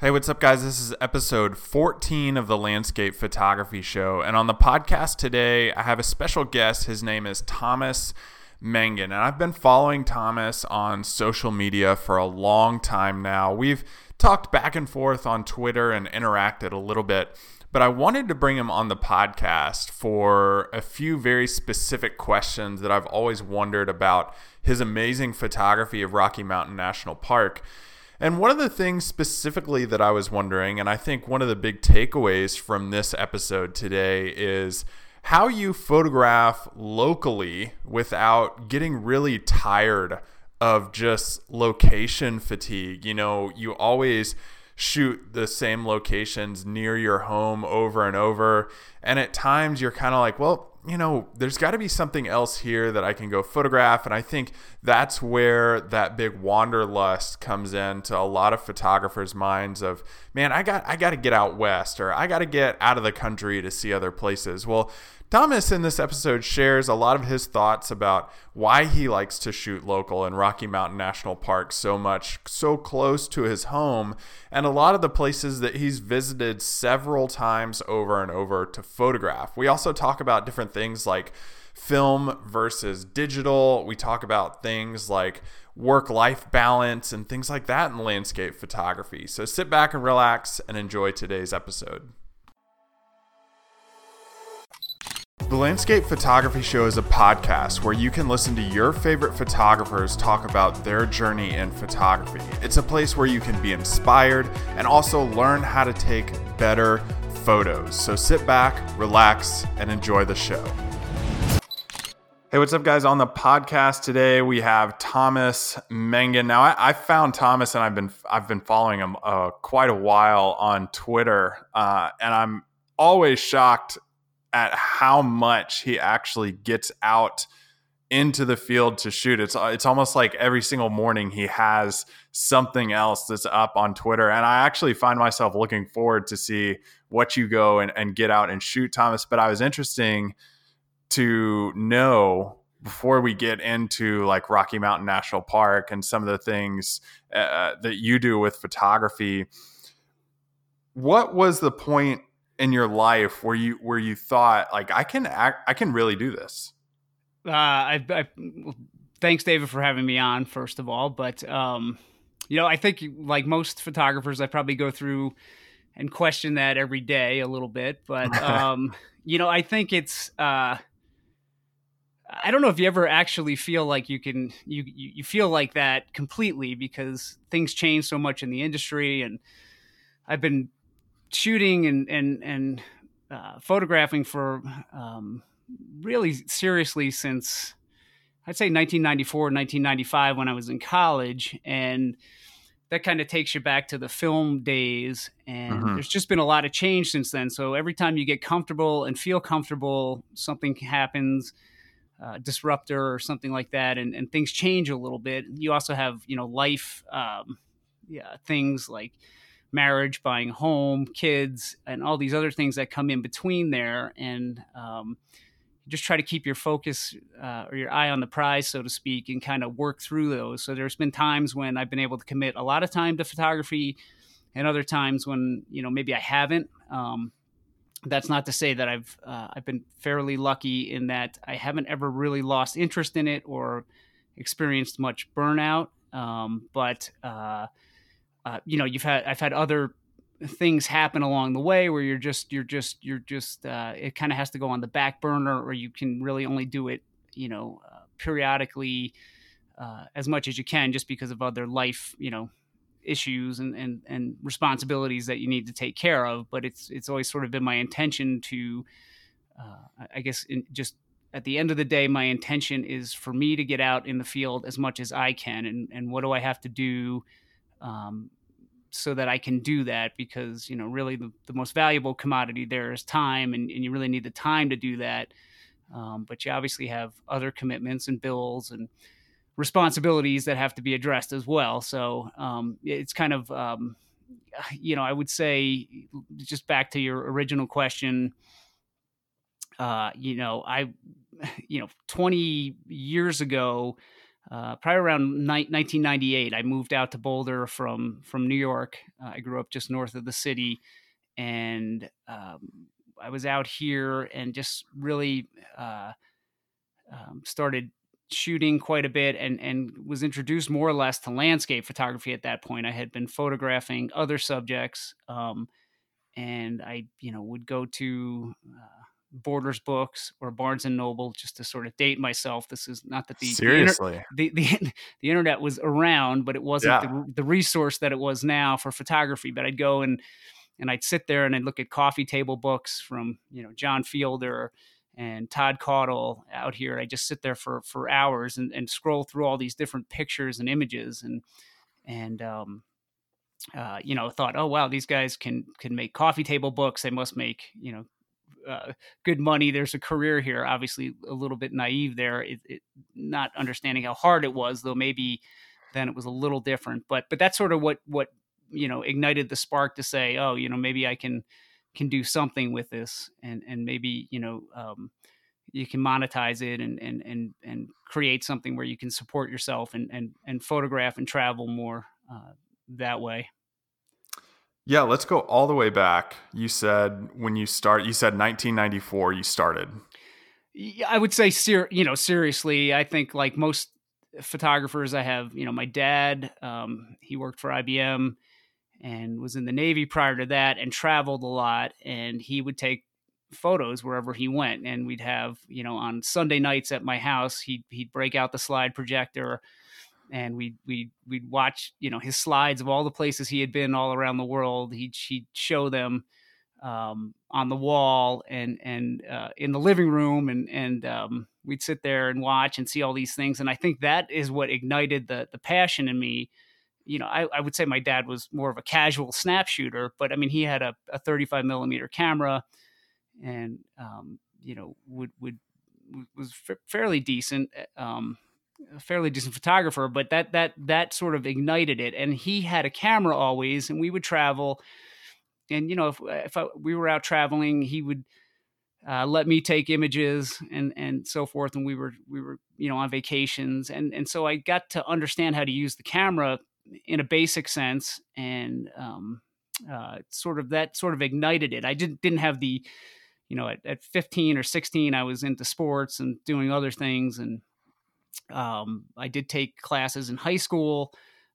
Hey, what's up, guys? This is episode 14 of the Landscape Photography Show. And on the podcast today, I have a special guest. His name is Thomas Mangan. And I've been following Thomas on social media for a long time now. We've talked back and forth on Twitter and interacted a little bit. But I wanted to bring him on the podcast for a few very specific questions that I've always wondered about his amazing photography of Rocky Mountain National Park. And one of the things specifically that I was wondering, and I think one of the big takeaways from this episode today is how you photograph locally without getting really tired of just location fatigue. You know, you always shoot the same locations near your home over and over. And at times you're kind of like, well, you know, there's got to be something else here that I can go photograph. And I think that's where that big wanderlust comes into a lot of photographers' minds of, man, I got I got to get out west or I got to get out of the country to see other places. Well, Thomas in this episode shares a lot of his thoughts about why he likes to shoot local in Rocky Mountain National Park so much, so close to his home, and a lot of the places that he's visited several times over and over to photograph. We also talk about different things like film versus digital. We talk about things like work life balance and things like that in landscape photography. So sit back and relax and enjoy today's episode. The Landscape Photography Show is a podcast where you can listen to your favorite photographers talk about their journey in photography. It's a place where you can be inspired and also learn how to take better photos. So sit back, relax, and enjoy the show. Hey, what's up, guys? On the podcast today, we have Thomas Mangan. Now, I, I found Thomas, and I've been I've been following him uh, quite a while on Twitter, uh, and I'm always shocked at how much he actually gets out into the field to shoot. It's it's almost like every single morning he has something else that's up on Twitter. And I actually find myself looking forward to see what you go and, and get out and shoot, Thomas. But I was interesting to know before we get into like Rocky Mountain National Park and some of the things uh, that you do with photography. What was the point in your life where you where you thought like I can act I can really do this? Uh, I, I thanks David for having me on first of all, but um, you know I think like most photographers, I probably go through and question that every day a little bit, but um, you know I think it's. Uh, I don't know if you ever actually feel like you can you you feel like that completely because things change so much in the industry and I've been shooting and and and uh, photographing for um, really seriously since I'd say 1994, 1995 when I was in college, and that kind of takes you back to the film days. And mm-hmm. there's just been a lot of change since then. So every time you get comfortable and feel comfortable, something happens. Uh, disruptor or something like that, and, and things change a little bit. You also have, you know, life um, yeah, things like marriage, buying home, kids, and all these other things that come in between there. And um, just try to keep your focus uh, or your eye on the prize, so to speak, and kind of work through those. So there's been times when I've been able to commit a lot of time to photography, and other times when you know maybe I haven't. Um, that's not to say that I've uh, I've been fairly lucky in that I haven't ever really lost interest in it or experienced much burnout. Um, but uh, uh, you know, you've had I've had other things happen along the way where you're just you're just you're just uh, it kind of has to go on the back burner, or you can really only do it, you know, uh, periodically uh, as much as you can, just because of other life, you know, issues and, and and responsibilities that you need to take care of. But it's it's always sort of been my intention to, uh, I guess, in, just at the end of the day, my intention is for me to get out in the field as much as I can, and and what do I have to do um, so that I can do that because you know really the, the most valuable commodity there is time and, and you really need the time to do that. Um, but you obviously have other commitments and bills and responsibilities that have to be addressed as well. So um, it's kind of um, you know I would say just back to your original question uh, you know I you know 20 years ago uh, around ni- 1998. I moved out to Boulder from from New York. Uh, I grew up just north of the city, and um, I was out here and just really uh, um, started shooting quite a bit and and was introduced more or less to landscape photography at that point. I had been photographing other subjects, um, and I you know would go to uh, Borders books or Barnes and Noble just to sort of date myself. This is not that the seriously the inter- the, the, the, internet was around, but it wasn't yeah. the, the resource that it was now for photography. But I'd go and and I'd sit there and I'd look at coffee table books from you know John Fielder and Todd Caudle out here. I just sit there for for hours and, and scroll through all these different pictures and images and and um, uh, you know thought, oh wow, these guys can can make coffee table books. They must make you know uh, good money. There's a career here. Obviously, a little bit naive there, it, it, not understanding how hard it was. Though maybe then it was a little different. But but that's sort of what what you know ignited the spark to say, oh, you know, maybe I can can do something with this, and and maybe you know. Um, you can monetize it and, and and and create something where you can support yourself and and and photograph and travel more uh, that way. Yeah, let's go all the way back. You said when you start, you said 1994 you started. I would say, ser- you know, seriously, I think like most photographers, I have, you know, my dad, um, he worked for IBM and was in the Navy prior to that and traveled a lot. And he would take photos wherever he went. And we'd have, you know, on Sunday nights at my house, he'd, he'd break out the slide projector and we we we'd watch you know his slides of all the places he had been all around the world. He'd he'd show them um, on the wall and and uh, in the living room, and and um, we'd sit there and watch and see all these things. And I think that is what ignited the the passion in me. You know, I, I would say my dad was more of a casual snap shooter, but I mean he had a, a 35 millimeter camera, and um, you know would would was fairly decent. Um, a fairly decent photographer, but that that that sort of ignited it. And he had a camera always, and we would travel. And you know, if if I, we were out traveling, he would uh, let me take images and and so forth. And we were we were you know on vacations, and and so I got to understand how to use the camera in a basic sense, and um, uh, sort of that sort of ignited it. I didn't didn't have the you know at, at 15 or 16 i was into sports and doing other things and um, I did take classes in high school.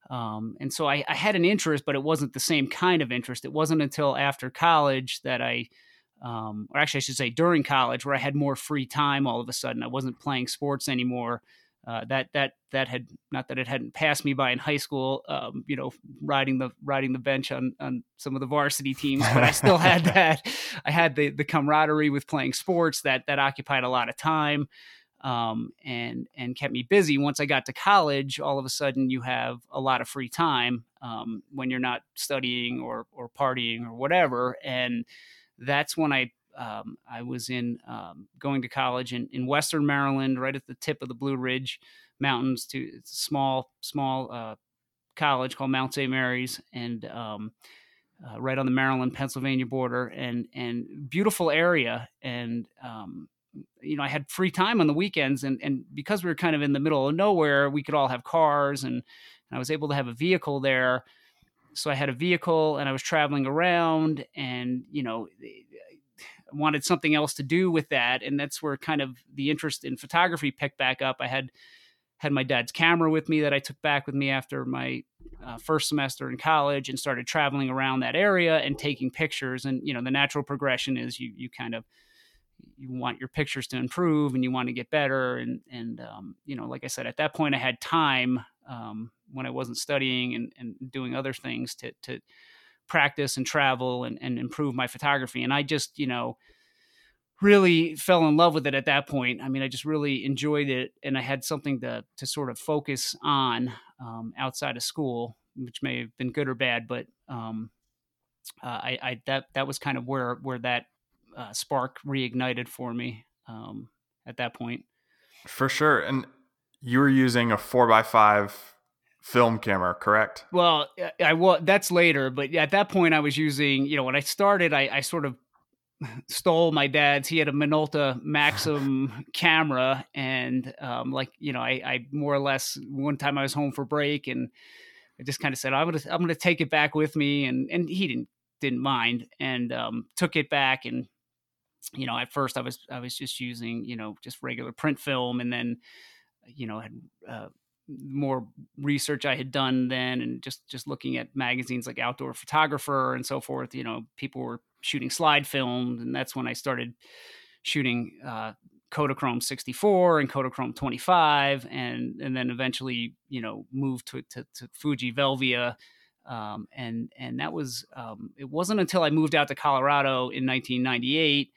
Um, and so I, I, had an interest, but it wasn't the same kind of interest. It wasn't until after college that I, um, or actually, I should say during college, where I had more free time all of a sudden. I wasn't playing sports anymore. Uh, that that that had not that it hadn't passed me by in high school. Um, you know, riding the riding the bench on on some of the varsity teams, but I still had that. I had the the camaraderie with playing sports that that occupied a lot of time um, and and kept me busy. Once I got to college, all of a sudden you have a lot of free time um, when you're not studying or or partying or whatever, and that's when I um, I was in um, going to college in, in Western Maryland, right at the tip of the Blue Ridge Mountains. To it's a small small uh, college called Mount St. Mary's, and um, uh, right on the Maryland Pennsylvania border, and and beautiful area, and um, you know, I had free time on the weekends, and and because we were kind of in the middle of nowhere, we could all have cars, and, and I was able to have a vehicle there. So I had a vehicle, and I was traveling around, and you know, I wanted something else to do with that, and that's where kind of the interest in photography picked back up. I had had my dad's camera with me that I took back with me after my uh, first semester in college, and started traveling around that area and taking pictures. And you know, the natural progression is you you kind of you want your pictures to improve and you want to get better and and um, you know like i said at that point i had time um, when i wasn't studying and, and doing other things to to practice and travel and, and improve my photography. And i just you know really fell in love with it at that point. I mean i just really enjoyed it and i had something to to sort of focus on um, outside of school which may have been good or bad but um, uh, I, I that that was kind of where where that uh, spark reignited for me um, at that point. For sure. And you were using a four by five film camera, correct? Well, I was. That's later, but at that point, I was using. You know, when I started, I, I sort of stole my dad's. He had a Minolta Maxxum camera, and um, like you know, I, I, more or less one time I was home for break, and I just kind of said I'm gonna I'm gonna take it back with me, and and he didn't didn't mind, and um, took it back, and you know, at first I was I was just using you know just regular print film, and then you know had uh, more research I had done then, and just just looking at magazines like Outdoor Photographer and so forth. You know, people were shooting slide film, and that's when I started shooting uh, Kodachrome 64 and Kodachrome 25, and and then eventually, you know, moved to to, to Fuji Velvia. Um, and and that was um, it wasn't until I moved out to Colorado in 1998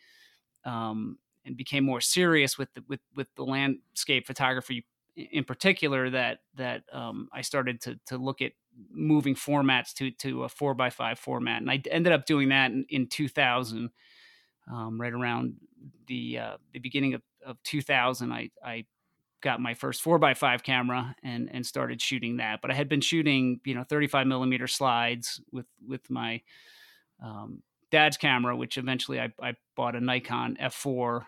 um, and became more serious with the, with with the landscape photography in particular that that um, I started to to look at moving formats to to a four by five format, and I ended up doing that in, in 2000, um, right around the uh, the beginning of, of 2000. I I got my first four by five camera and and started shooting that. But I had been shooting you know 35 millimeter slides with with my um, dad's camera, which eventually I, I bought a Nikon F4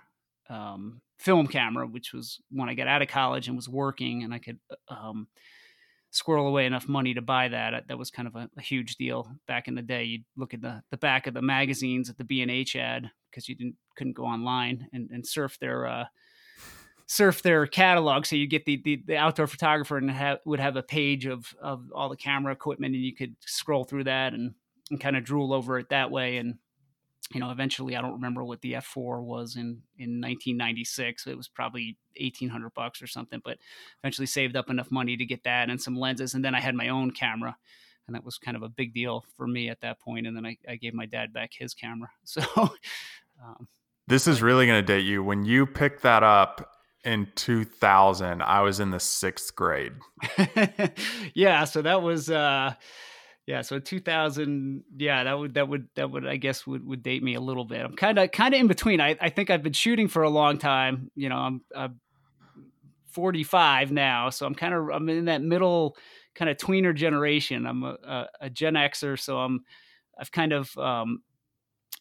um, film camera, which was when I got out of college and was working, and I could uh, um, squirrel away enough money to buy that. That was kind of a, a, huge deal back in the day. You'd look at the, the back of the magazines at the B and H ad because you didn't couldn't go online and, and surf their uh, surf their catalog. So you get the, the, the outdoor photographer and have, would have a page of of all the camera equipment, and you could scroll through that and, and kind of drool over it that way. And you know, eventually, I don't remember what the F4 was in in 1996. It was probably 1800 bucks or something, but eventually saved up enough money to get that and some lenses. And then I had my own camera, and that was kind of a big deal for me at that point. And then I, I gave my dad back his camera. So, um, this is really going to date you. When you picked that up in 2000, I was in the sixth grade. yeah, so that was. uh yeah so 2000 yeah that would that would that would i guess would, would date me a little bit. I'm kind of kind of in between. I, I think i've been shooting for a long time. You know i'm, I'm 45 now so i'm kind of i'm in that middle kind of tweener generation. I'm a, a, a gen xer so i'm i've kind of um,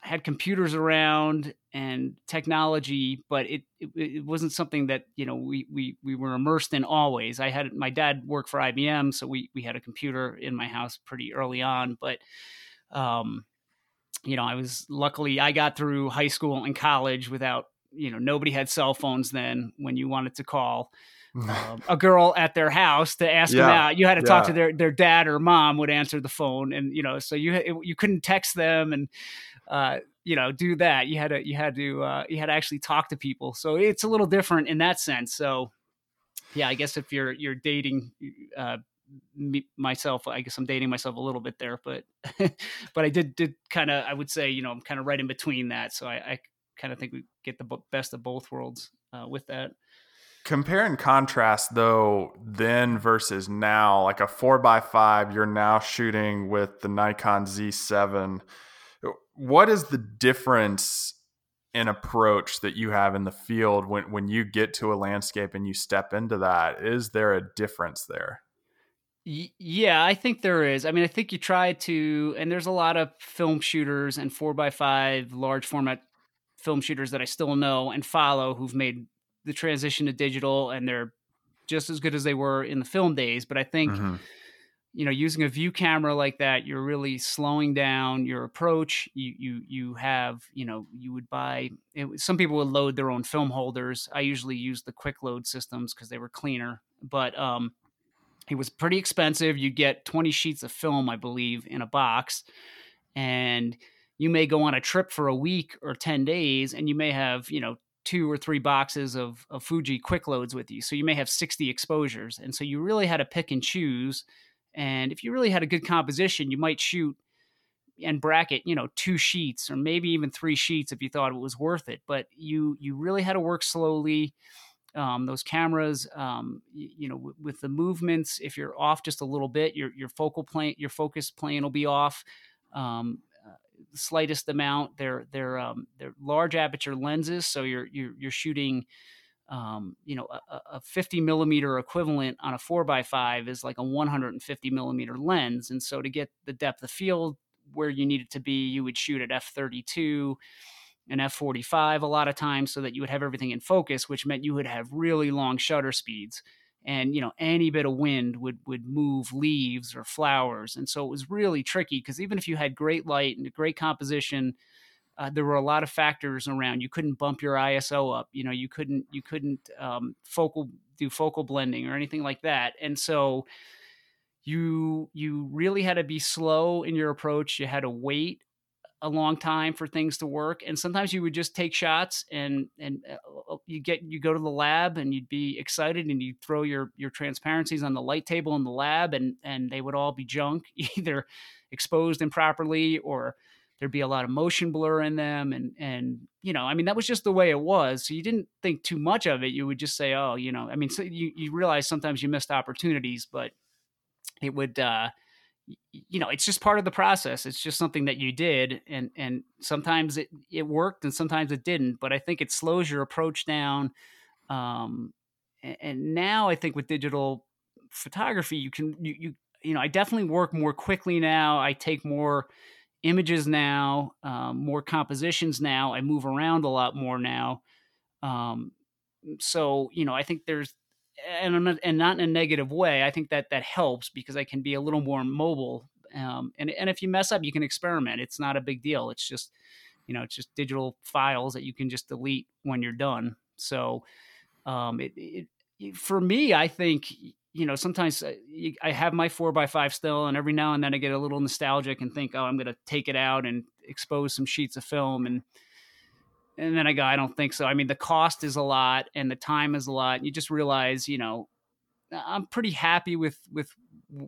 had computers around and technology, but it, it, it wasn't something that you know we we we were immersed in always. I had my dad worked for IBM, so we we had a computer in my house pretty early on, but um, you know I was luckily I got through high school and college without you know nobody had cell phones then when you wanted to call. Um, a girl at their house to ask yeah, them out. You had to talk to their their dad or mom would answer the phone, and you know, so you you couldn't text them, and uh, you know do that. You had to you had to uh, you had to actually talk to people. So it's a little different in that sense. So yeah i guess if you're you're dating uh, me, myself i guess i'm dating myself a little bit there but but i did did kind of i would say you know i'm kind of right in between that. So i, I kind of think we get the best of both worlds uh, with that. Compare and contrast though then versus now. Like a 4 by 5 you're now shooting with the nikon z7 what is the difference in approach that you have in the field when when you get to a landscape and you step into that? Is there a difference there? Yeah, I think there is. I mean, I think you try to, and there's a lot of film shooters and four by five large format film shooters that I still know and follow who've made the transition to digital, and they're just as good as they were in the film days. But I think mm-hmm you know using a view camera like that you're really slowing down your approach. You you you have you know you would buy it, some people would load their own film holders. I usually use the quick load systems because they were cleaner but um it was pretty expensive. You get 20 sheets of film i believe in a box and you may go on a trip for a week or 10 days and you may have you know two or three boxes of, of fuji quick loads with you. So you may have 60 exposures and so you really had to pick and choose and if you really had a good composition, you might shoot and bracket, you know, two sheets or maybe even three sheets if you thought it was worth it. But you you really had to work slowly. Um, those cameras, um, you, you know, w- with the movements, if you're off just a little bit, your your focal plane, your focus plane will be off. Um, uh, the slightest amount. They're they're um, they're large aperture lenses, so you're you're, you're shooting um, you know, a, a, 50 millimeter equivalent on a four by five is like a 150 millimeter lens. And so to get the depth of field where you need it to be, you would shoot at f32. and f45 a lot of times so that you would have everything in focus which meant you would have really long shutter speeds and you know any bit of wind would would move leaves or flowers and so it was really tricky because even if you had great light and a great composition uh, there were a lot of factors around. You couldn't bump your iso up you know you couldn't you couldn't um, focal do focal blending or anything like that. And so you you really had to be slow in your approach. You had to wait a long time for things to work. And sometimes you would just take shots and and uh, uh, you get you go to the lab and you'd be excited and you throw your your transparencies on the light table in the lab and and they would all be junk either exposed improperly or there'd be a lot of motion blur in them and and you know i mean that was just the way it was so you didn't think too much of it you would just say oh you know i mean so you, you realize sometimes you missed opportunities but it would uh you know it's just part of the process it's just something that you did and and sometimes it it worked and sometimes it didn't but i think it slows your approach down um and, and now i think with digital photography you can you, you you know i definitely work more quickly now i take more images now um, more compositions now i move around a lot more now um so you know i think there's and not, and not in a negative way. I think that that helps because I can be a little more mobile. Um, and and if you mess up, you can experiment. It's not a big deal. It's just you know, it's just digital files that you can just delete when you're done. So um, it, it for me, I think you know sometimes uh, I have my four by five still, and every now and then I get a little nostalgic and think, oh, I'm going to take it out and expose some sheets of film and and then I go, I don't think so. I mean, the cost is a lot and the time is a lot. You just realize, you know, I'm pretty happy with with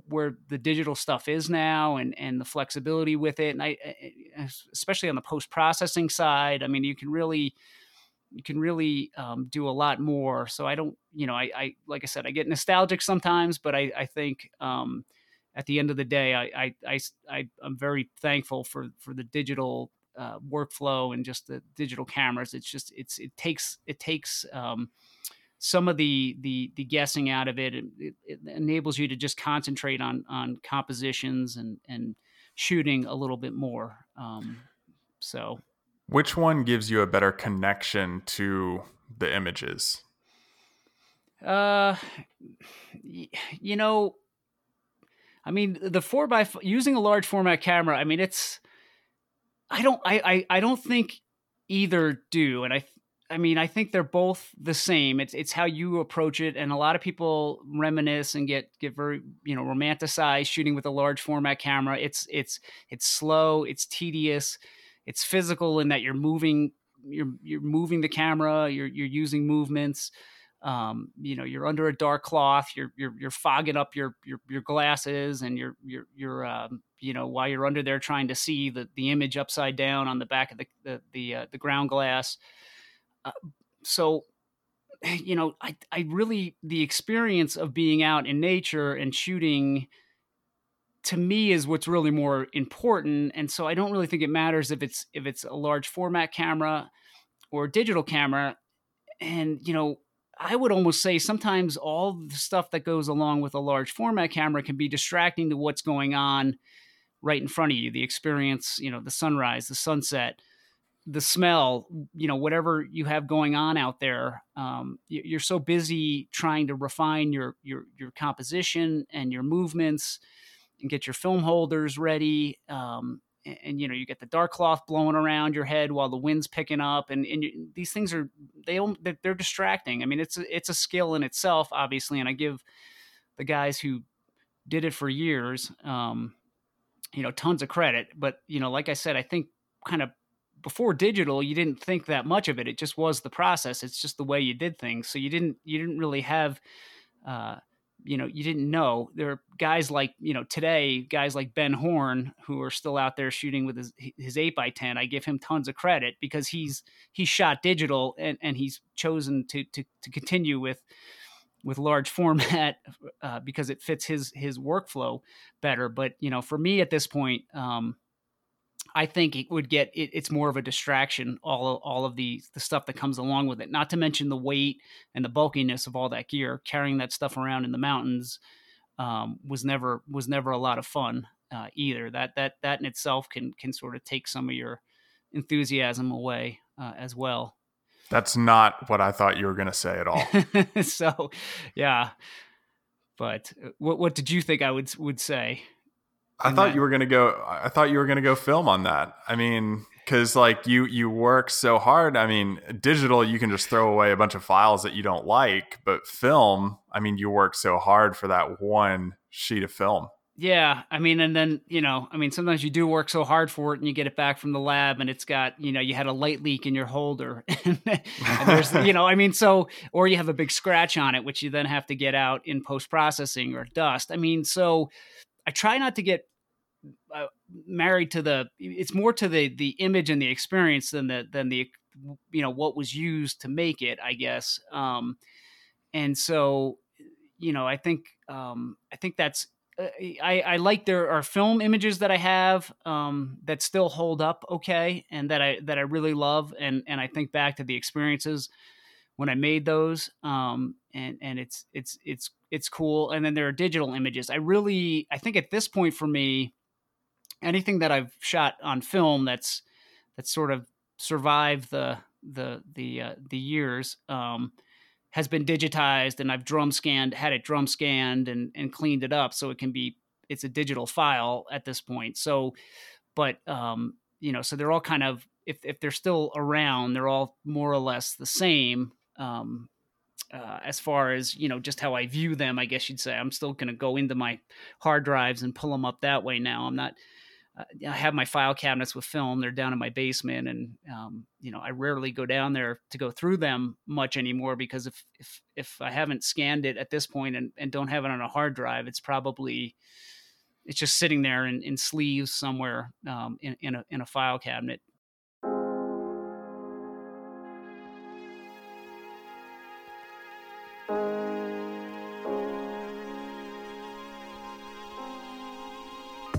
where the digital stuff is now and and the flexibility with it. And I, especially on the post processing side, I mean, you can really you can really um, do a lot more. So I don't, you know, I, I like I said, I get nostalgic sometimes, but I I think. Um, at the end of the day, I, I, I, am very thankful for, for the digital uh, workflow and just the digital cameras. It's just it's it takes it takes um, some of the the the guessing out of it. it. It, enables you to just concentrate on on compositions and and shooting a little bit more. Um, so, which one gives you a better connection to the images? Uh, you know, I mean, the four by using a large format camera. I mean, it's I don't I, I I don't think either do, and I I mean I think they're both the same. It's it's how you approach it, and a lot of people reminisce and get get very you know romanticize shooting with a large format camera. It's it's it's slow, it's tedious, it's physical in that you're moving you're you're moving the camera, you're you're using movements. Um, you know, you're under a dark cloth, you're you're you're fogging up your your your glasses, and you're you're you're um, you know while you're under there trying to see the the image upside down on the back of the the the, uh, the ground glass. Uh, so you know I, I really the experience of being out in nature and shooting to me is what's really more important and so i don't really think it matters if it's if it's a large format camera or digital camera and you know i would almost say sometimes all the stuff that goes along with a large format camera can be distracting to what's going on right in front of you the experience you know the sunrise the sunset the smell you know whatever you have going on out there. Um, you're so busy trying to refine your your your composition and your movements and get your film holders ready um, and, and, you know you get the dark cloth blowing around your head while the wind's picking up and, and you, these things are they they're distracting i mean it's a, it's a skill in itself obviously and i give the guys who did it for years um, you know, tons of credit. But, you know, like I said, I think kind of before digital, you didn't think that much of it. It just was the process. It's just the way you did things. So you didn't you didn't really have uh, you know, you didn't know. There are guys like, you know, today, guys like Ben Horne who are still out there shooting with his his eight by ten. I give him tons of credit because he's he's shot digital and, and he's chosen to to to continue with with large format uh, because it fits his his workflow better. But you know, for me at this point, um, I think it would get it, it's more of a distraction. All all of the the stuff that comes along with it. Not to mention the weight and the bulkiness of all that gear. Carrying that stuff around in the mountains um, was never was never a lot of fun uh, either. That that that in itself can can sort of take some of your enthusiasm away. uh, as well. That's not what I thought you were going to say at all. so, yeah. But uh, what what did you think I would would say? I thought that? you were going to go. I thought you were to go film on that. I mean, because like you you work so hard. I mean, digital you can just throw away a bunch of files that you don't like, but film. I mean, you work so hard for that one sheet of film. Yeah, I mean, and then you know, I mean, sometimes you do work so hard for it, and you get it back from the lab, and it's got you know, you had a light leak in your holder, and, there's you know, I mean, so or you have a big scratch on it, which you then have to get out in post processing or dust. I mean, so I try not to get married to the. It's more to the the image and the experience than the than the you know what was used to make it, I guess. Um, and so you know, I think um, I think that's uh, I, I like there are film images that I have um, that still hold up okay, and that I that I really love, and and I think back to the experiences when I made those, um, and and it's it's it's it's cool. And then there are digital images. I really I think at this point for me, anything that I've shot on film that's that's sort of survived the the the uh, the years. Um, has been digitized and I've drum scanned, had it drum scanned and, and cleaned it up so it can be, it's a digital file at this point. So, but, um, you know, so they're all kind of, if, if they're still around, they're all more or less the same. Um, uh, as far as you know, just how I view them, I guess you'd say I'm still going to go into my hard drives and pull them up that way. Now I'm not I have my file cabinets with film. They're down in my basement, and um, you know I rarely go down there to go through them much anymore because if if if I haven't scanned it at this point and, and don't have it on a hard drive, it's probably it's just sitting there in, in sleeves somewhere um, in in a, in a file cabinet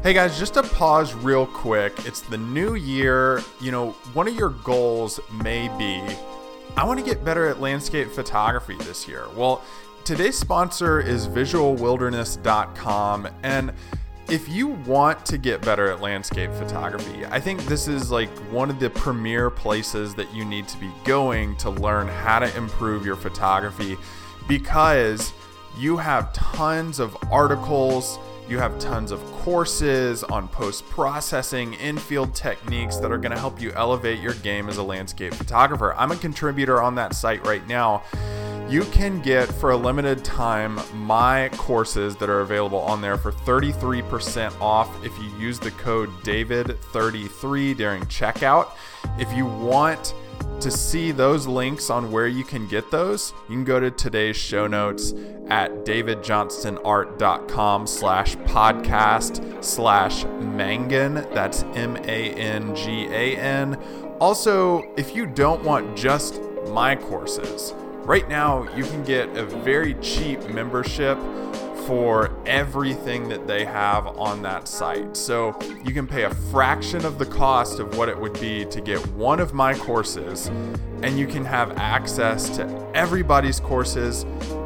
Hey guys, just to pause real quick. It's the new year. You know, one of your goals may be I want to get better at landscape photography this year. Well, today's sponsor is visualwilderness.com and if you want to get better at landscape photography, I think this is like one of the premier places that you need to be going to learn how to improve your photography because you have tons of articles you have tons of courses on post processing, in field techniques that are going to help you elevate your game as a landscape photographer. I'm a contributor on that site right now. You can get for a limited time my courses that are available on there for 33% off if you use the code DAVID33 during checkout. If you want to see those links on where you can get those, you can go to today's show notes at davidjohnstonart.com slash podcast slash mangan. That's M-A-N-G-A-N. Also, if you don't want just my courses, right now you can get a very cheap membership for everything that they have on that site. So you can pay a fraction of the cost of what it would be to get one of my courses, and you can have access to everybody's courses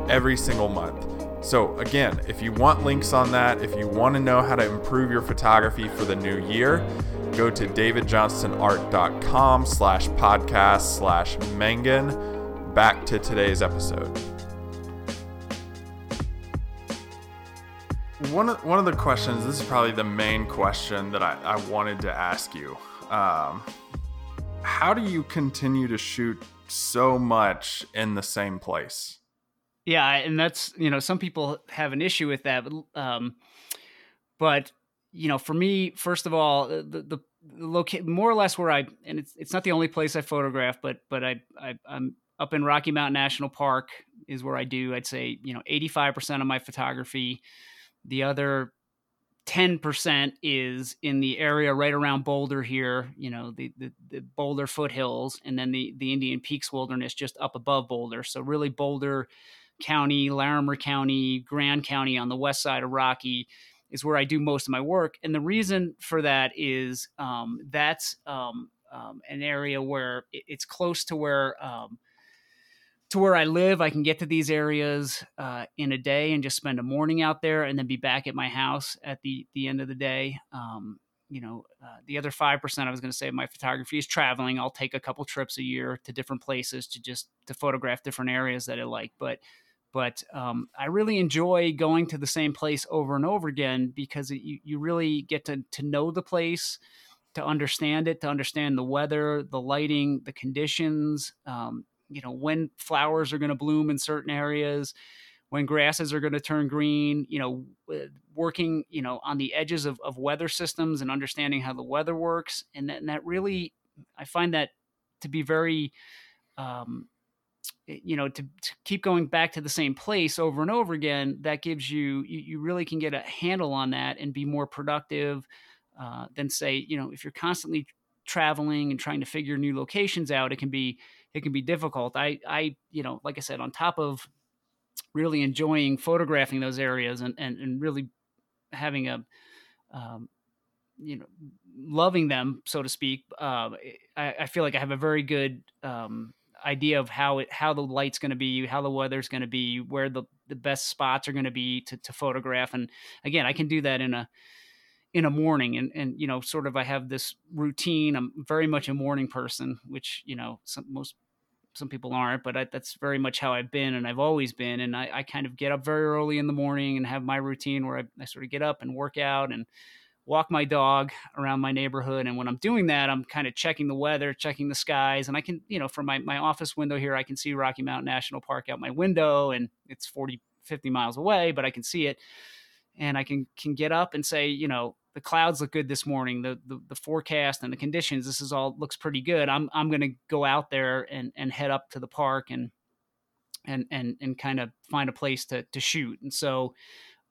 every single month. So again, if you want links on that, if you want to know how to improve your photography for the new year, go to davidjohnstonart.com slash podcast slash mangan. Back to today's episode. One of one of the questions. This is probably the main question that I, I wanted to ask you. Um, how do you continue to shoot so much in the same place? Yeah, and that's you know some people have an issue with that, but, um, but you know for me, first of all, the the, locate more or less where I and it's it's not the only place I photograph, but but I, I I'm up in Rocky Mountain National Park is where I do. I'd say you know 85 percent of my photography the other 10% is in the area right around Boulder here, you know, the, the, the, Boulder foothills, and then the, the Indian Peaks Wilderness just up above Boulder. So, really, Boulder County, Larimer County, Grand County on the west side of Rocky is where I do most of my work. And the reason for that is um, that's um, um, an area where it's close to where um, to where I live, I can get to these areas uh, in a day and just spend a morning out there and then be back at my house at the the end of the day. Um, you know, uh, the other 5% I was going to say my photography is traveling. I'll take a couple trips a year to different places to just to photograph different areas that I like. But but um, I really enjoy going to the same place over and over again because it, you, you really get to, to know the place, to understand it, to understand the weather, the lighting, the conditions, um, you know, when flowers are going to bloom in certain areas, when grasses are going to turn green, you know, working, you know, on the edges of, of weather systems and understanding how the weather works. And that, and that really, I find that to be very, um, you know to, to, keep going back to the same place over and over again that gives you you, you really can get a handle on that and be more productive uh, than say you know if you're constantly traveling and trying to figure new locations out it can be it can be difficult i i you know like i said on top of really enjoying photographing those areas and and, and really having a um, you know loving them so to speak uh, I, I, feel like i have a very good um, idea of how it how the light's going to be, how the weather's going to be, where the the best spots are going to be to to photograph. And again, I can do that in a in a morning and and you know sort of I have this routine. I'm very much a morning person, which you know some most some people aren't, but I, that's very much how I've been and I've always been. And I, I, kind of get up very early in the morning and have my routine where I, I sort of get up and work out and walk my dog around my neighborhood. And when I'm doing that, I'm kind of checking the weather, checking the skies. And I can, you know, from my, my office window here, I can see Rocky Mountain National Park out my window and it's 40, 50 miles away, but I can see it. And I can, can get up and say, you know, the clouds look good this morning. The, the, the forecast and the conditions, this is all looks pretty good. I'm, I'm going to go out there and, and head up to the park and, and, and, and kind of find a place to, to shoot. And so,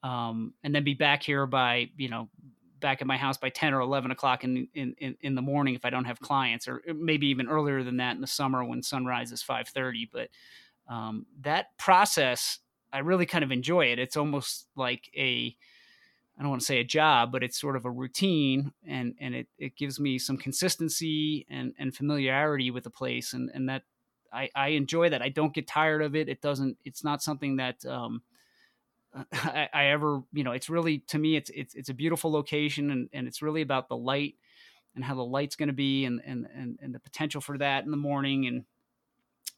um, and then be back here by, you know, back at my house by 10 or 11 o'clock in, in, in, the morning if I don't have clients, or maybe even earlier than that in the summer when sunrise is 5:30. But um, that process, I really kind of enjoy it. It's almost like a I don't want to say a job, but it's sort of a routine, and and it, it gives me some consistency and, and familiarity with the place, and and that I, I enjoy that. I don't get tired of it. It doesn't. It's not something that um, I, I, ever, you know, it's really to me, it's it's it's a beautiful location, and and it's really about the light and how the light's going to be, and and and and the potential for that in the morning, and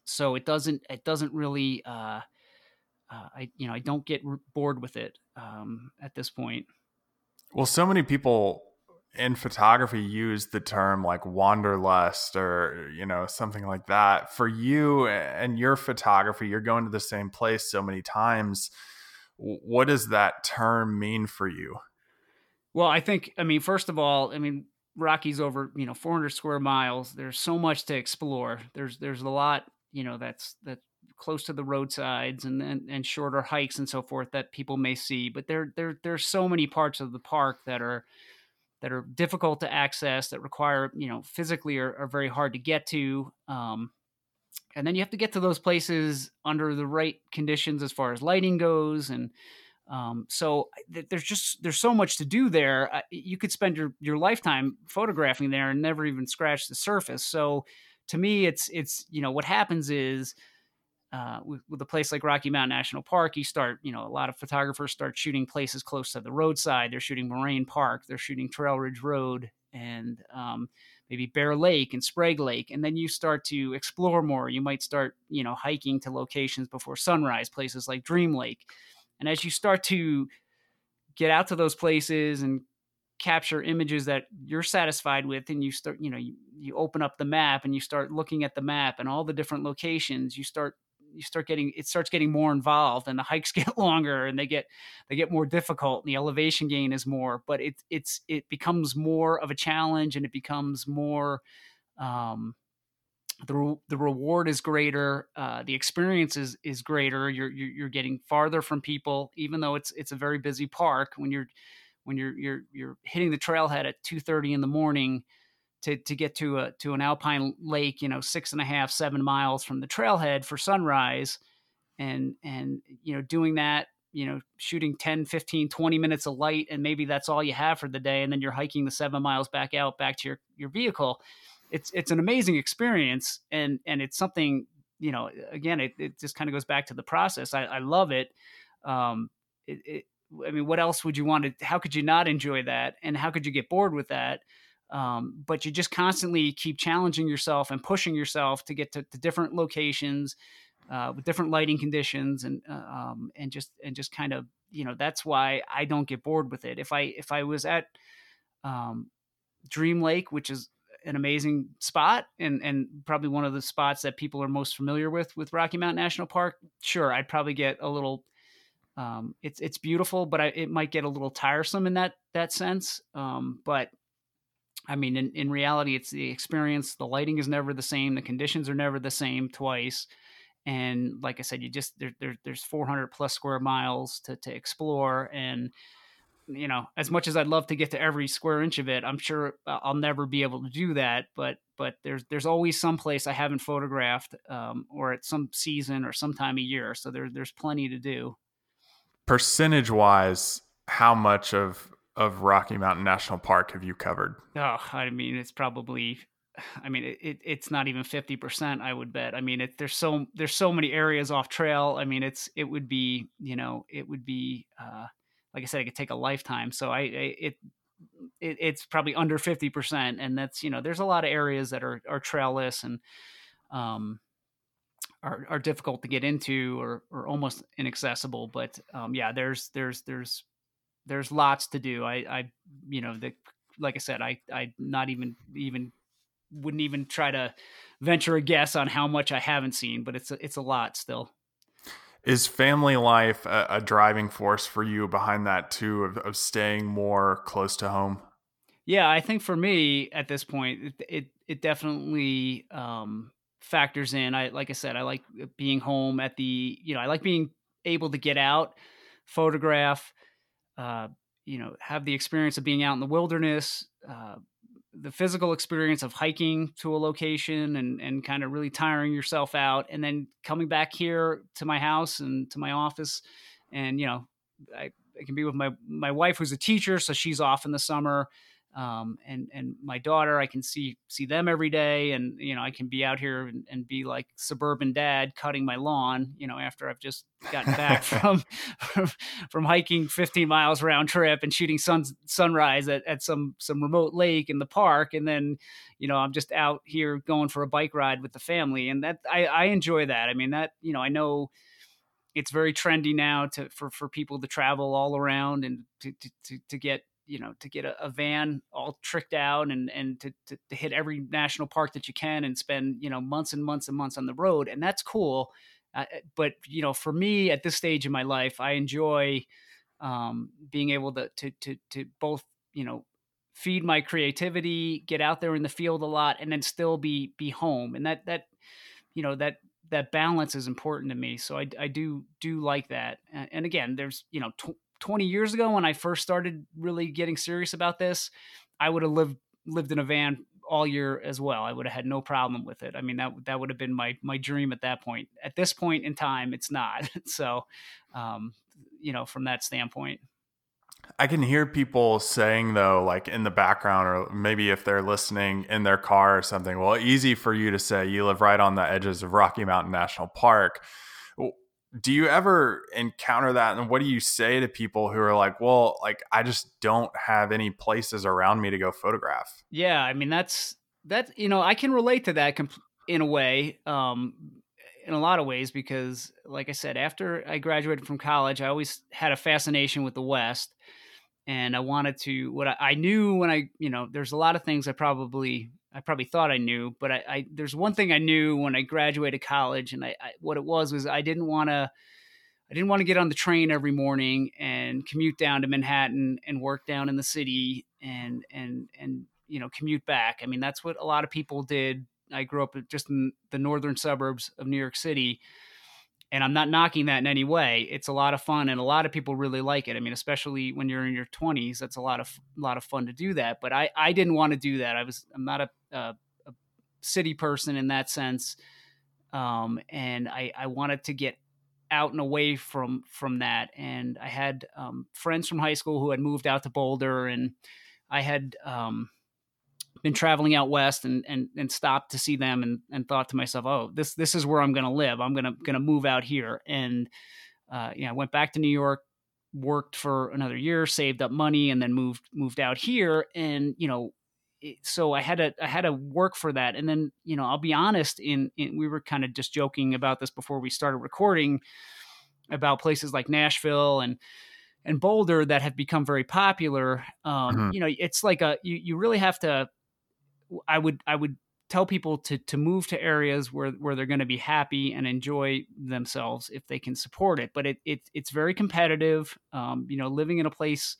so it doesn't it doesn't really, uh, uh I you know, I don't get bored with it um, at this point. Well, so many people in photography use the term like wanderlust or you know something like that for you and your photography you're going to the same place so many times what does that term mean for you? Well, I think, I mean, first of all, I mean, Rocky's over, you know, 400 square miles. There's so much to explore. There's, there's a lot, you know, that's, that close to the roadsides and, and, and shorter hikes and so forth that people may see. But there, there, there's so many parts of the park that are, that are difficult to access that require, you know, physically are, are very hard to get to. Um, and then you have to get to those places under the right conditions as far as lighting goes and um, so th- there's just there's so much to do there uh, you could spend your your lifetime photographing there and never even scratch the surface so to me it's it's you know what happens is uh, with, with, a place like Rocky Mountain National Park, you start, you know, a lot of photographers start shooting places close to the roadside. They're shooting Moraine Park, they're shooting Trail Ridge Road, and um, maybe Bear Lake and Sprague Lake, and then you start to explore more. You might start, you know, hiking to locations before sunrise, places like Dream Lake. And as you start to get out to those places and capture images that you're satisfied with and you start you know you, you open up the map and you start looking at the map and all the different locations you start you start getting it starts getting more involved and the hikes get longer and they get they get more difficult and the elevation gain is more but it it's it becomes more of a challenge and it becomes more um the, the reward is greater uh, the experience is, is greater. You're, you're you're getting farther from people even though it's it's a very busy park. When you're when you're you're you're hitting the trailhead at 2:30 in the morning to to get to a to an alpine lake, you know, six and a half, seven miles from the trailhead for sunrise, and and you know, doing that, you know, shooting 10, 15, 20 minutes of light, and maybe that's all you have for the day, and then you're hiking the seven miles back out back to your your vehicle. It's it's an amazing experience, and and it's something you know. Again, it, it just kind of goes back to the process. I, I love it. Um, it, it I mean, what else would you want to? How could you not enjoy that? And how could you get bored with that? Um, but you just constantly keep challenging yourself and pushing yourself to get to, to different locations uh, with different lighting conditions and uh, um, and just and just kind of you know that's why I don't get bored with it. If I if I was at um, Dream Lake, which is an amazing spot and and probably one of the spots that people are most familiar with with Rocky Mountain National Park, sure, I'd probably get a little. Um, it's it's beautiful, but I, it might get a little tiresome in that that sense. Um, but I mean, in, in reality, it's the experience. The lighting is never the same. The conditions are never the same twice. And like I said, you just there, there there's 400 plus square miles to to explore. And you know, as much as I'd love to get to every square inch of it, I'm sure I'll never be able to do that. But but there's there's always some place I haven't photographed, um, or at some season or some time of year. So there there's plenty to do. Percentage wise, how much of of Rocky Mountain National Park have you covered? Oh, I mean, it's probably I mean, it, it, it's not even fifty percent. I would bet. I mean, it, there's so there's so many areas off trail. I mean, it's it would be you know it would be uh, like I said, it could take a lifetime. So I, I it, it it's probably under fifty percent, and that's you know there's a lot of areas that are are trailless and um are are difficult to get into or or almost inaccessible. But um yeah, there's there's there's there's lots to do. I, I, you know, the, like I said, I, I not even, even wouldn't even try to venture a guess on how much I haven't seen, but it's a, it's a lot still. Is family life a, a driving force for you behind that too, of, of staying more close to home? Yeah, I think for me at this point, it it, it definitely um, factors in. I like I said, I like being home at the you know I like being able to get out, photograph, uh, you know, have the experience of being out in the wilderness, uh, the physical experience of hiking to a location and and kind of really tiring yourself out, and then coming back here to my house and to my office, and you know, I, I can be with my my wife who's a teacher, so she's off in the summer um, and and my daughter, I can see see them every day, and you know I can be out here and, and be like suburban dad cutting my lawn, you know, after I've just gotten back from, from, from hiking 15 miles round trip and shooting sun sunrise at, at some some remote lake in the park, and then you know I'm just out here going for a bike ride with the family, and that I, I enjoy that. I mean that you know I know it's very trendy now to for for people to travel all around and to to, to get you know to get a, a, van all tricked out and and to, to, to, hit every national park that you can and spend you know months and months and months on the road and that's cool uh, eh, but you know for me at this stage in my life i enjoy um, being able to, to to to both you know feed my creativity get out there in the field a lot and then still be be home and that that you know that that balance is important to me so i, I do do like that and again there's you know tw- 20 years ago when I first started really getting serious about this, I would have lived lived in a van all year as well. I would have had no problem with it. I mean that that would have been my my dream at that point. At this point in time, it's not. so, um, you know, from that standpoint. I can hear people saying though, like in the background, or maybe if they're listening in their car or something. Well, easy for you to say you live right on the edges of Rocky Mountain National Park do you ever encounter that? And what do you say to people who are like well like i just don't have any places around me to go photograph yeah i mean that's that you know i can relate to that comp- in a way um in a lot of ways because like i said after i graduated from college i always had a fascination with the west and i wanted to what I, I knew when i you know there's a lot of things i probably I probably thought I knew, but I, I, there's one thing I knew when I graduated college, and I, I what it was was I didn't want to I didn't want to get on the train every morning and commute down to Manhattan and work down in the city and and and you know commute back. I mean that's what a lot of people did. I grew up just in the northern suburbs of New York City, and I'm not knocking that in any way. It's a lot of fun, and a lot of people really like it. I mean, especially when you're in your 20s, that's a lot of a lot of fun to do that. But I I didn't want to do that. I was I'm not a, a, a city person in that sense, um, and I I wanted to get out and away from from that. And I had um, friends from high school who had moved out to Boulder, and I had um, been traveling out west and and and stopped to see them and and thought to myself, oh, this this is where I'm going to live. I'm gonna gonna move out here. And uh, you know, I went back to New York worked for another year, saved up money, and then moved moved out here. And you know, so I had to I had to work for that. And then you know, I'll be honest. In, in we were kind of just joking about this before we started recording about places like Nashville and and Boulder that have become very popular. Um, mm-hmm. You know, it's like a you you really have to. I would I would tell people to to move to areas where where they're going to be happy and enjoy themselves if they can support it. But it, it it's very competitive. Um, you know, living in a place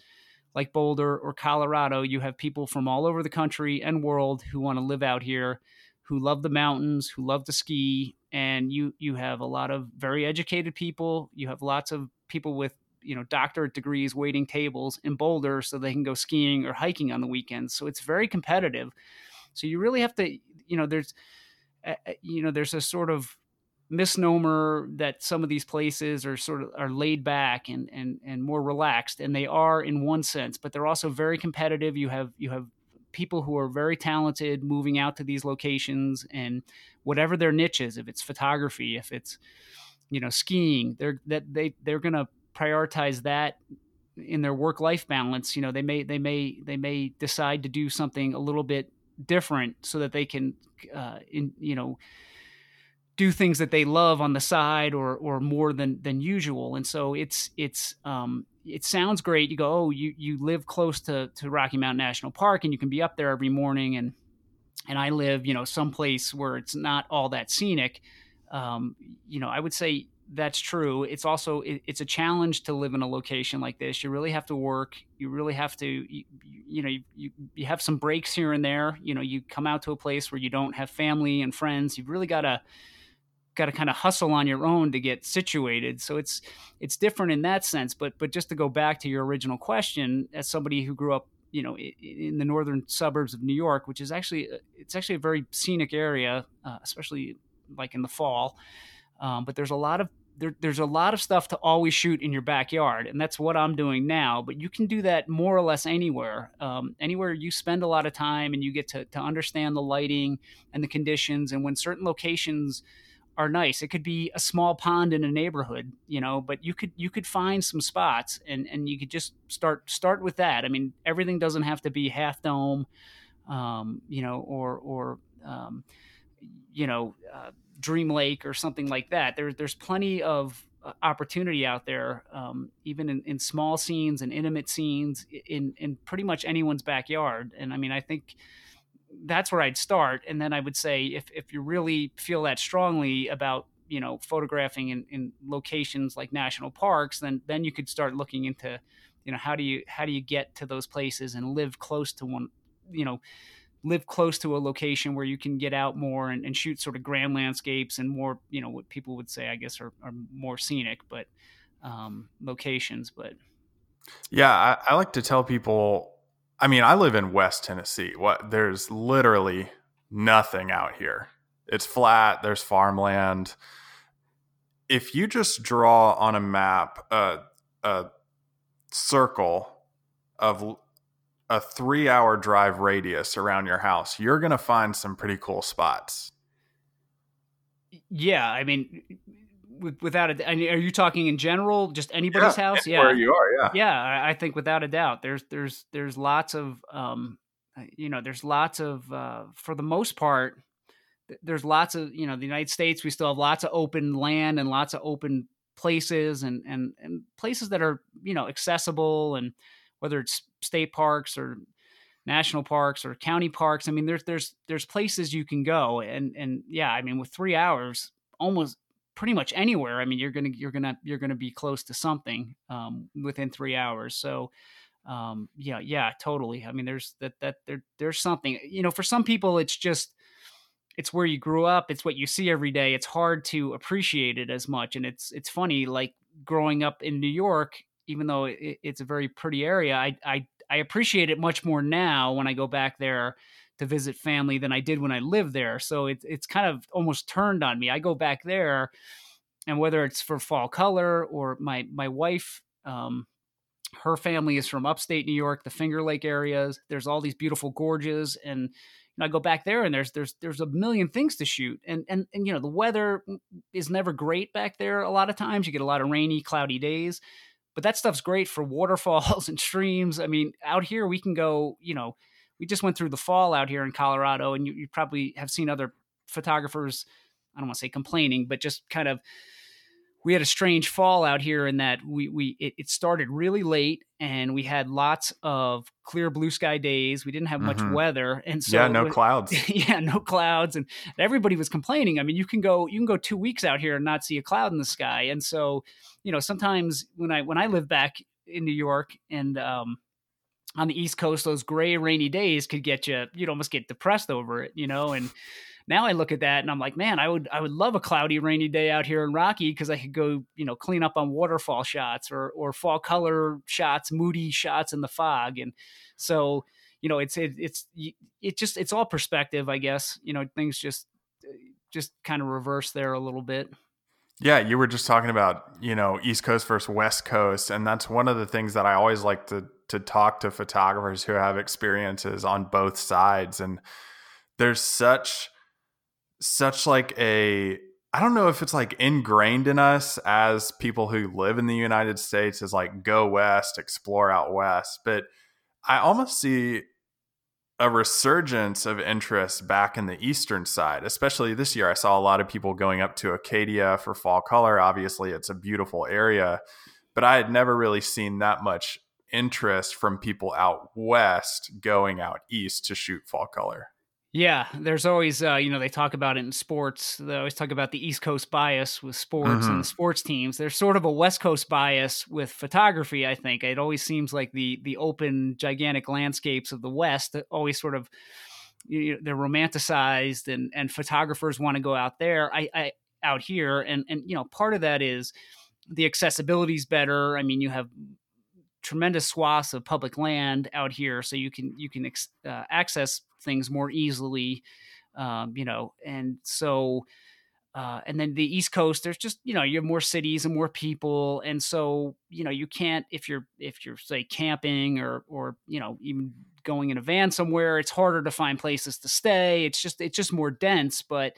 like Boulder or Colorado, you have people from all over the country and world who want to live out here, who love the mountains, who love to ski, and you you have a lot of very educated people. You have lots of people with you know doctorate degrees waiting tables in Boulder so they can go skiing or hiking on the weekends. So it's very competitive. So you really have to you know there's uh, you know there's a sort of misnomer that some of these places are sort of are laid back and and and more relaxed and they are in one sense but they're also very competitive. You have you have people who are very talented moving out to these locations and whatever their niche is if it's photography if it's you know skiing they're that they they're going to prioritize that in their work life balance. You know they may they may they may decide to do something a little bit different so that they can uh, in, you know do things that they love on the side or or more than than usual. And so it's it's um it sounds great. You go oh you you live close to to Rocky Mountain National Park and you can be up there every morning. And and I live you know someplace where it's not all that scenic. Um you know I would say that's true. It's also it, it's a challenge to live in a location like this. You really have to work. You really have to you, you know you, you have some breaks here and there. You know you come out to a place where you don't have family and friends. You've really got to got to kind of hustle on your own to get situated. So it's it's different in that sense. But but just to go back to your original question, as somebody who grew up you know in the northern suburbs of New York, which is actually it's actually a very scenic area, uh, especially like in the fall. Um, but there's a lot of there, there's a lot of stuff to always shoot in your backyard, and that's what I'm doing now. But you can do that more or less anywhere. Um, anywhere you spend a lot of time and you get to, to understand the lighting and the conditions, and when certain locations are nice. It could be a small pond in a neighborhood, you know, but you could you could find some spots and and you could just start start with that. I mean, everything doesn't have to be half dome, um, you know, or or um, you know, uh, Dream Lake or something like that. There's there's plenty of uh, opportunity out there, um, even in, in small scenes and intimate scenes in in pretty much anyone's backyard. And I mean, I think that's where I'd start. And then I would say, if if you really feel that strongly about you know photographing in, in locations like national parks, then then you could start looking into you know how do you how do you get to those places and live close to one you know live close to a location where you can get out more and, and, shoot sort of grand landscapes and more, you know, what people would say, I guess, are, are more scenic, but um, locations. But yeah, I, I, like to tell people. I mean, I live in West Tennessee. What there's literally nothing out here. It's flat. There's farmland. If you just draw on a map a, a circle of a three hour drive radius around your house, you're going to find some pretty cool spots. Yeah. I mean, without a, are you talking in general, just anybody's yeah, house? Yeah. Where you are. Yeah. Yeah. I think without a doubt, there's, there's, there's lots of, um, you know, there's lots of, uh, for the most part, there's lots of, you know, the United States, we still have lots of open land and lots of open places and, and, and places that are, you know, accessible and, whether it's state parks or national parks or county parks. I mean, there's there's there's places you can go, and and yeah, I mean, with three hours, almost pretty much anywhere. I mean, you're gonna you're gonna you're gonna be close to something um, within three hours. So. Um, yeah, yeah, totally. I mean, there's that, that there, there's something, you know, for some people, it's just, it's where you grew up. It's what you see every day. It's hard to appreciate it as much. And it's, it's funny, like growing up in New York, even though it, it's a very pretty area, I, I I appreciate it much more now when I go back there to visit family than I did when I lived there. So it's it's kind of almost turned on me. I go back there, and whether it's for fall color or my my wife. Um, her family is from upstate New York, the Finger Lake areas. There's all these beautiful gorges, and I go back there, and there's there's there's a million things to shoot, and and and you know the weather is never great back there. A lot of times, you get a lot of rainy, cloudy days, but that stuff's great for waterfalls and streams. I mean, out here we can go, you know, we just went through the fall out here in Colorado, and you, you probably have seen other photographers. I don't want to say complaining, but just kind of we had a strange fall out here in that we we it, it, started really late and we had lots of clear blue sky days. We didn't have much mm-hmm. weather, and so yeah, no was, clouds. yeah, no clouds, and everybody was complaining. I mean, you can go you can go two weeks out here and not see a cloud in the sky, and so you know sometimes when I when I live back in New York and um, on the East Coast, those gray rainy days could get you you'd almost get depressed over it, you know, and now I look at that and I'm like, man, I would I would love a cloudy, rainy day out here in Rocky because I could go, you know, clean up on waterfall shots or or fall color shots, moody shots in the fog, and so you know, it's it, it's it just it's all perspective, I guess. You know, things just just kind of reverse there a little bit. Yeah, you were just talking about, you know, East Coast versus West Coast. And that's one of the things that I always like to to talk to photographers who have experiences on both sides. And there's such such like a I don't know if it's like ingrained in us as people who live in the United States is like go west, explore out west, but I almost see a resurgence of interest back in the eastern side, especially this year. I saw a lot of people going up to Acadia for fall color. Obviously, it's a beautiful area, but I had never really seen that much interest from people out west going out east to shoot fall color. Yeah, there's always, uh, you know, they talk about it in sports. They always talk about the East Coast bias with sports mm-hmm. and the sports teams. There's sort of a West Coast bias with photography. I think it always seems like the the open, gigantic landscapes of the West always sort of you know, they're romanticized, and and photographers want to go out there. I, I out here, and and you know, part of that is the accessibility is better. I mean, you have tremendous swaths of public land out here, so you can you can uh, access things more easily. Um, you know, and so uh, and then the East Coast, there's just you know you have more cities and more people, and so you know you can't if you're if you're say camping or or you know even going in a van somewhere, it's harder to find places to stay. It's just it's just more dense. But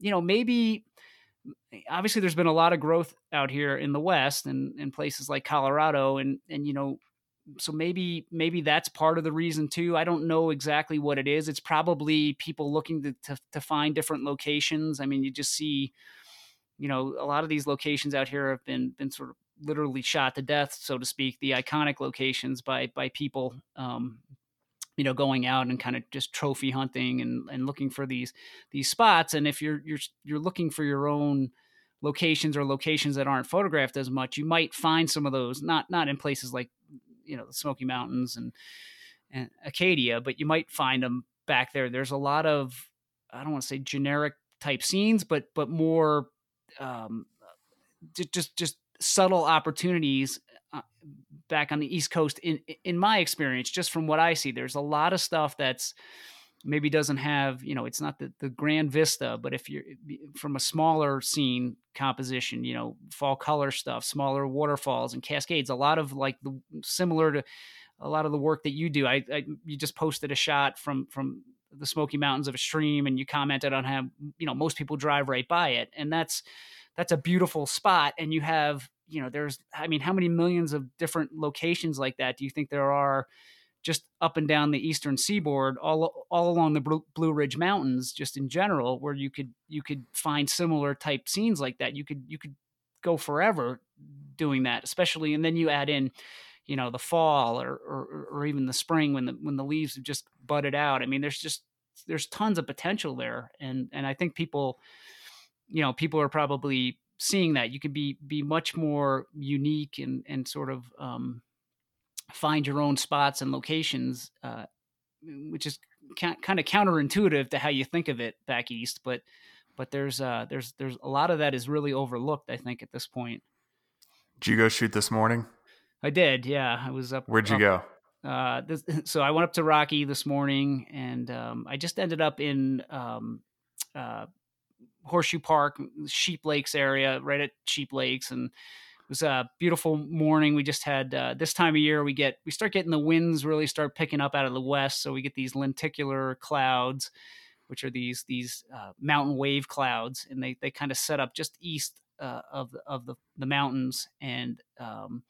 you know maybe obviously there's been a lot of growth out here in the West and in places like Colorado, and and you know so maybe maybe that's part of the reason too. I don't know exactly what it is. It's probably people looking to, to, to find different locations. I mean, you just see, you know, a lot of these locations out here have been been sort of literally shot to death, so to speak. The iconic locations by by people, um, you know, going out and kind of just trophy hunting and and looking for these these spots. And if you're you're you're looking for your own locations or locations that aren't photographed as much, you might find some of those not not in places like you know the Smoky Mountains and and Acadia, but you might find them back there. There's a lot of I don't want to say generic type scenes, but but more um, just just subtle opportunities uh, back on the East Coast. In in my experience, just from what I see, there's a lot of stuff that's maybe doesn't have you know it's not the, the grand vista but if you're from a smaller scene composition you know fall color stuff smaller waterfalls and cascades a lot of like the similar to a lot of the work that you do. I, I you just posted a shot from from the smoky mountains of a stream and you commented on how you know most people drive right by it. And that's that's a beautiful spot and you have you know there's i mean how many millions of different locations like that do you think there are just up and down the eastern seaboard, all all along the Blue Ridge Mountains, just in general, where you could you could find similar type scenes like that. You could you could go forever doing that, especially, and then you add in, you know, the fall or or, or even the spring when the when the leaves have just budded out. I mean, there's just there's tons of potential there, and and I think people, you know, people are probably seeing that you can be be much more unique and and sort of um, find your own spots and locations, uh, which is kind of counterintuitive to how you think of it back east. But but there's uh, there's there's a lot of that is really overlooked. I think at this point. Did you go shoot this morning? I did. Yeah, I was up. Where'd you up, go? Uh, this, so I went up to Rocky this morning, and um, I just ended up in um, uh, Horseshoe Park, Sheep Lakes area, right at Sheep Lakes, and it was a beautiful morning. We just had uh, this time of year we get we start getting the winds really start picking up out of the west, so we get these lenticular clouds, which are these these uh, mountain wave clouds, and they they kind of set up just east uh, of the, of the the mountains and. Um,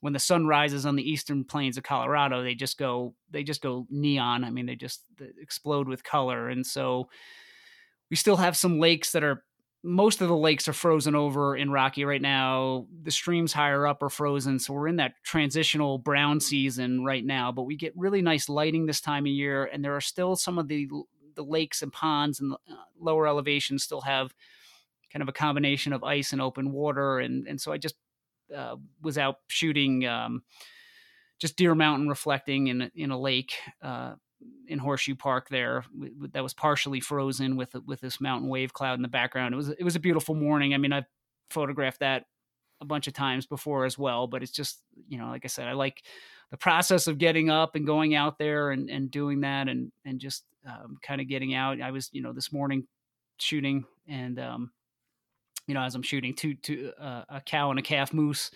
when the sun rises on the eastern plains of Colorado, they just go they just go neon. I mean, they just explode with color, and so we still have some lakes that are most of the lakes are frozen over in Rocky right now. The streams higher up are frozen, so we're in that transitional brown season right now. But we get really nice lighting this time of year, and there are still some of the the lakes and ponds and uh, lower elevations still have kind of a combination of ice and open water, and and so I just uh, was out shooting um, just Deer Mountain reflecting in in a lake uh, in Horseshoe Park there that was partially frozen with with this mountain wave cloud in the background. It was it was a beautiful morning. I mean, I've photographed that a bunch of times before as well, but it's just you know, like I said, I like the process of getting up and going out there and and doing that and and just um, kind of getting out. I was you know this morning shooting and um, you know as I'm shooting two two uh, a cow and a calf moose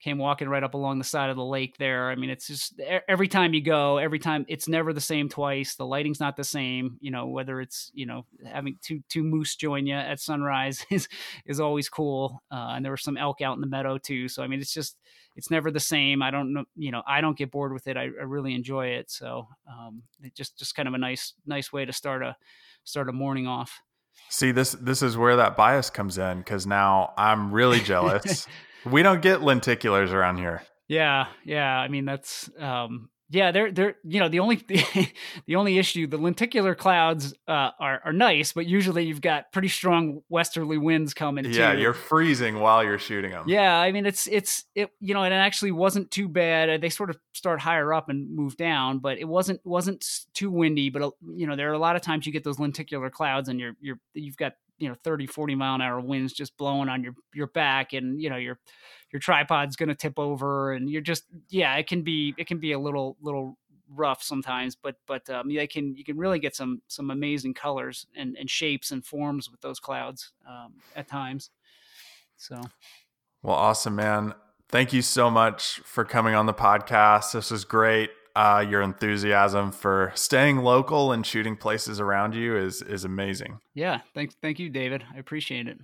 came walking right up along the side of the lake there. I mean, it's just every time you go, every time it's never the same twice. The lighting's not the same. You know, whether it's you know having two two moose join you at sunrise is is always cool. Uh, and there were some elk out in the meadow too. So I mean, it's just it's never the same. I don't know, you know, I don't get bored with it. I, I really enjoy it. So um, it just just kind of a nice nice way to start a start a morning off. See, this this is where that bias comes in because now I'm really jealous We don't get lenticulars around here. Yeah, yeah. I mean, that's um, yeah. They're they're you know the only the only issue the lenticular clouds uh, are are nice, but usually you've got pretty strong westerly winds coming. Yeah, too. you're freezing while you're shooting them. Yeah, I mean it's it's it you know and it actually wasn't too bad. They sort of start higher up and move down, but it wasn't wasn't too windy. But uh, you know there are a lot of times you get those lenticular clouds and you're you're you've got you know 30 40 mile an hour winds just blowing on your your back and you know your your tripod's going to tip over and you're just yeah it can be it can be a little little rough sometimes but but um, they can you can really get some some amazing colors and and shapes and forms with those clouds um, at times. So. Well awesome man. Thank you so much for coming on the podcast. This is great uh, your enthusiasm for staying local and shooting places around you is is amazing. Yeah, thank thank you, David. I appreciate it.